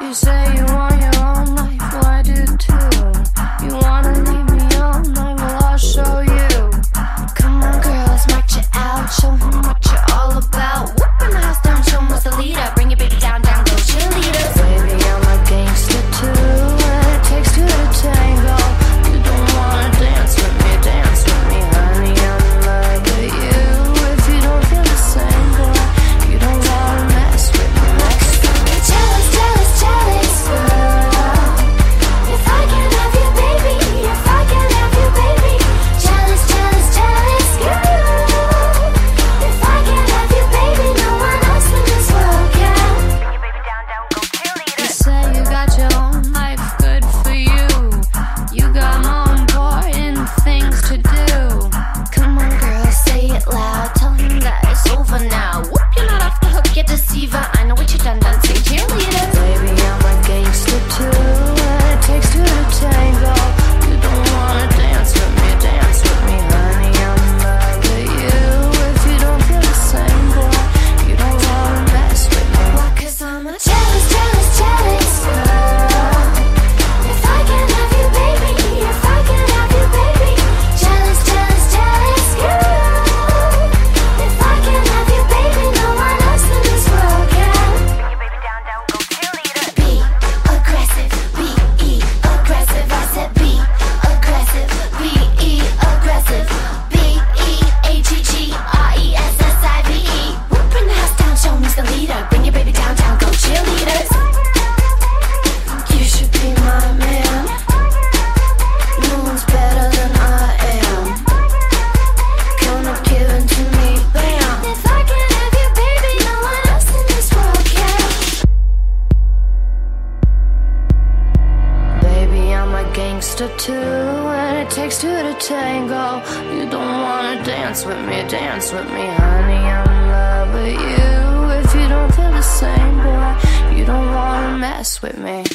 You say you want your own life. for now. Whoop, you're not off the hook, you're deceiver. I know what you've done. gangster too, and it takes two to tango. You don't wanna dance with me, dance with me, honey. I'm in love with you. If you don't feel the same, boy, you don't wanna mess with me.